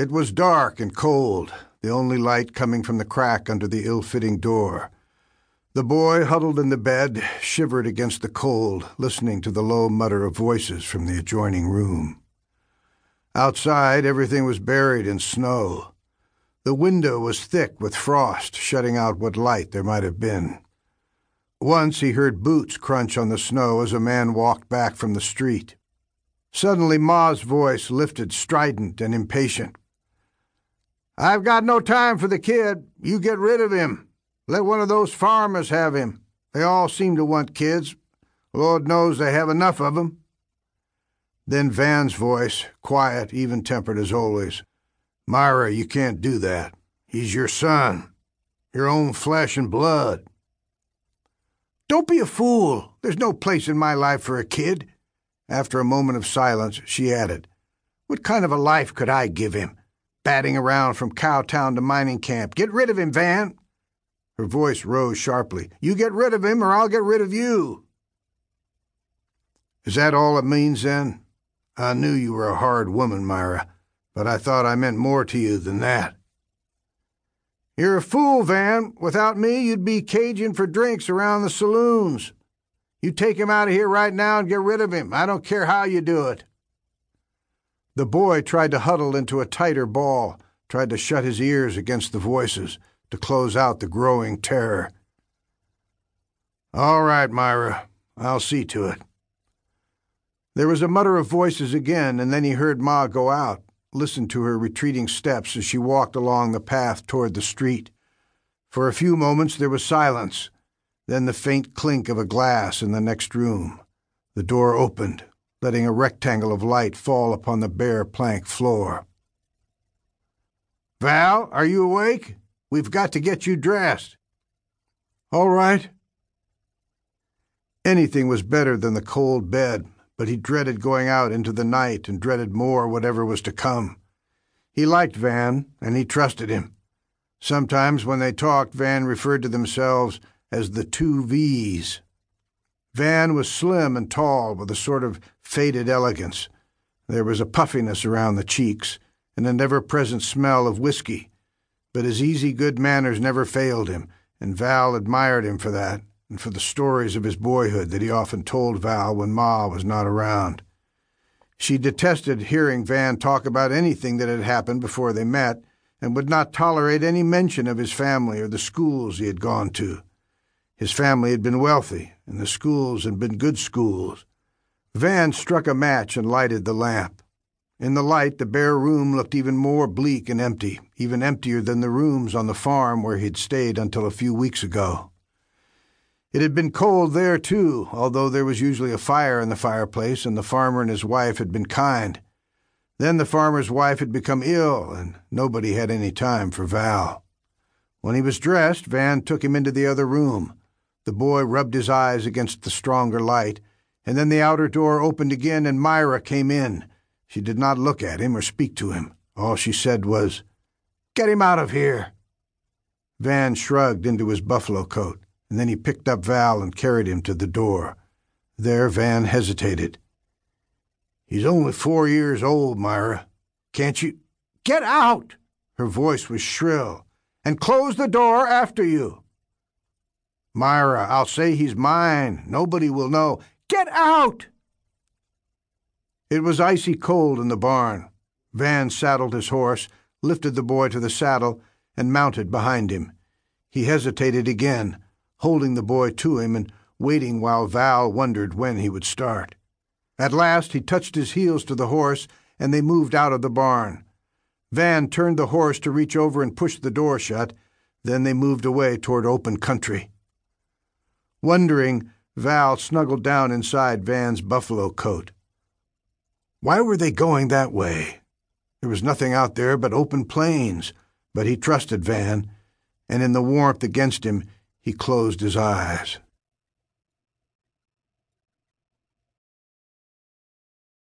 It was dark and cold, the only light coming from the crack under the ill fitting door. The boy, huddled in the bed, shivered against the cold, listening to the low mutter of voices from the adjoining room. Outside, everything was buried in snow. The window was thick with frost, shutting out what light there might have been. Once he heard boots crunch on the snow as a man walked back from the street. Suddenly, Ma's voice lifted, strident and impatient. I've got no time for the kid. You get rid of him. Let one of those farmers have him. They all seem to want kids. Lord knows they have enough of 'em. Then Van's voice, quiet, even tempered as always. Myra, you can't do that. He's your son, your own flesh and blood. Don't be a fool. There's no place in my life for a kid. After a moment of silence, she added, What kind of a life could I give him? Batting around from Cowtown to mining camp. Get rid of him, Van. Her voice rose sharply. You get rid of him, or I'll get rid of you. Is that all it means, then? I knew you were a hard woman, Myra, but I thought I meant more to you than that. You're a fool, Van. Without me, you'd be caging for drinks around the saloons. You take him out of here right now and get rid of him. I don't care how you do it. The boy tried to huddle into a tighter ball, tried to shut his ears against the voices to close out the growing terror. All right, Myra, I'll see to it. There was a mutter of voices again, and then he heard Ma go out, listened to her retreating steps as she walked along the path toward the street. For a few moments there was silence, then the faint clink of a glass in the next room. The door opened, letting a rectangle of light fall upon the bare plank floor. Val, are you awake? We've got to get you dressed. All right. Anything was better than the cold bed, but he dreaded going out into the night and dreaded more whatever was to come. He liked Van, and he trusted him. Sometimes when they talked, Van referred to themselves as the two V's. Van was slim and tall, with a sort of faded elegance. There was a puffiness around the cheeks, and an ever present smell of whiskey but his easy good manners never failed him, and Val admired him for that, and for the stories of his boyhood that he often told Val when Ma was not around. She detested hearing Van talk about anything that had happened before they met, and would not tolerate any mention of his family or the schools he had gone to. His family had been wealthy, and the schools had been good schools. Van struck a match and lighted the lamp. In the light, the bare room looked even more bleak and empty, even emptier than the rooms on the farm where he'd stayed until a few weeks ago. It had been cold there, too, although there was usually a fire in the fireplace, and the farmer and his wife had been kind. Then the farmer's wife had become ill, and nobody had any time for Val. When he was dressed, Van took him into the other room. The boy rubbed his eyes against the stronger light, and then the outer door opened again, and Myra came in. She did not look at him or speak to him. All she said was, Get him out of here. Van shrugged into his buffalo coat, and then he picked up Val and carried him to the door. There Van hesitated. He's only four years old, Myra. Can't you? Get out! Her voice was shrill. And close the door after you. Myra, I'll say he's mine. Nobody will know. Get out! It was icy cold in the barn. Van saddled his horse, lifted the boy to the saddle, and mounted behind him. He hesitated again, holding the boy to him and waiting while Val wondered when he would start. At last he touched his heels to the horse, and they moved out of the barn. Van turned the horse to reach over and push the door shut. Then they moved away toward open country. Wondering, Val snuggled down inside Van's buffalo coat. Why were they going that way? There was nothing out there but open plains, but he trusted Van, and in the warmth against him, he closed his eyes.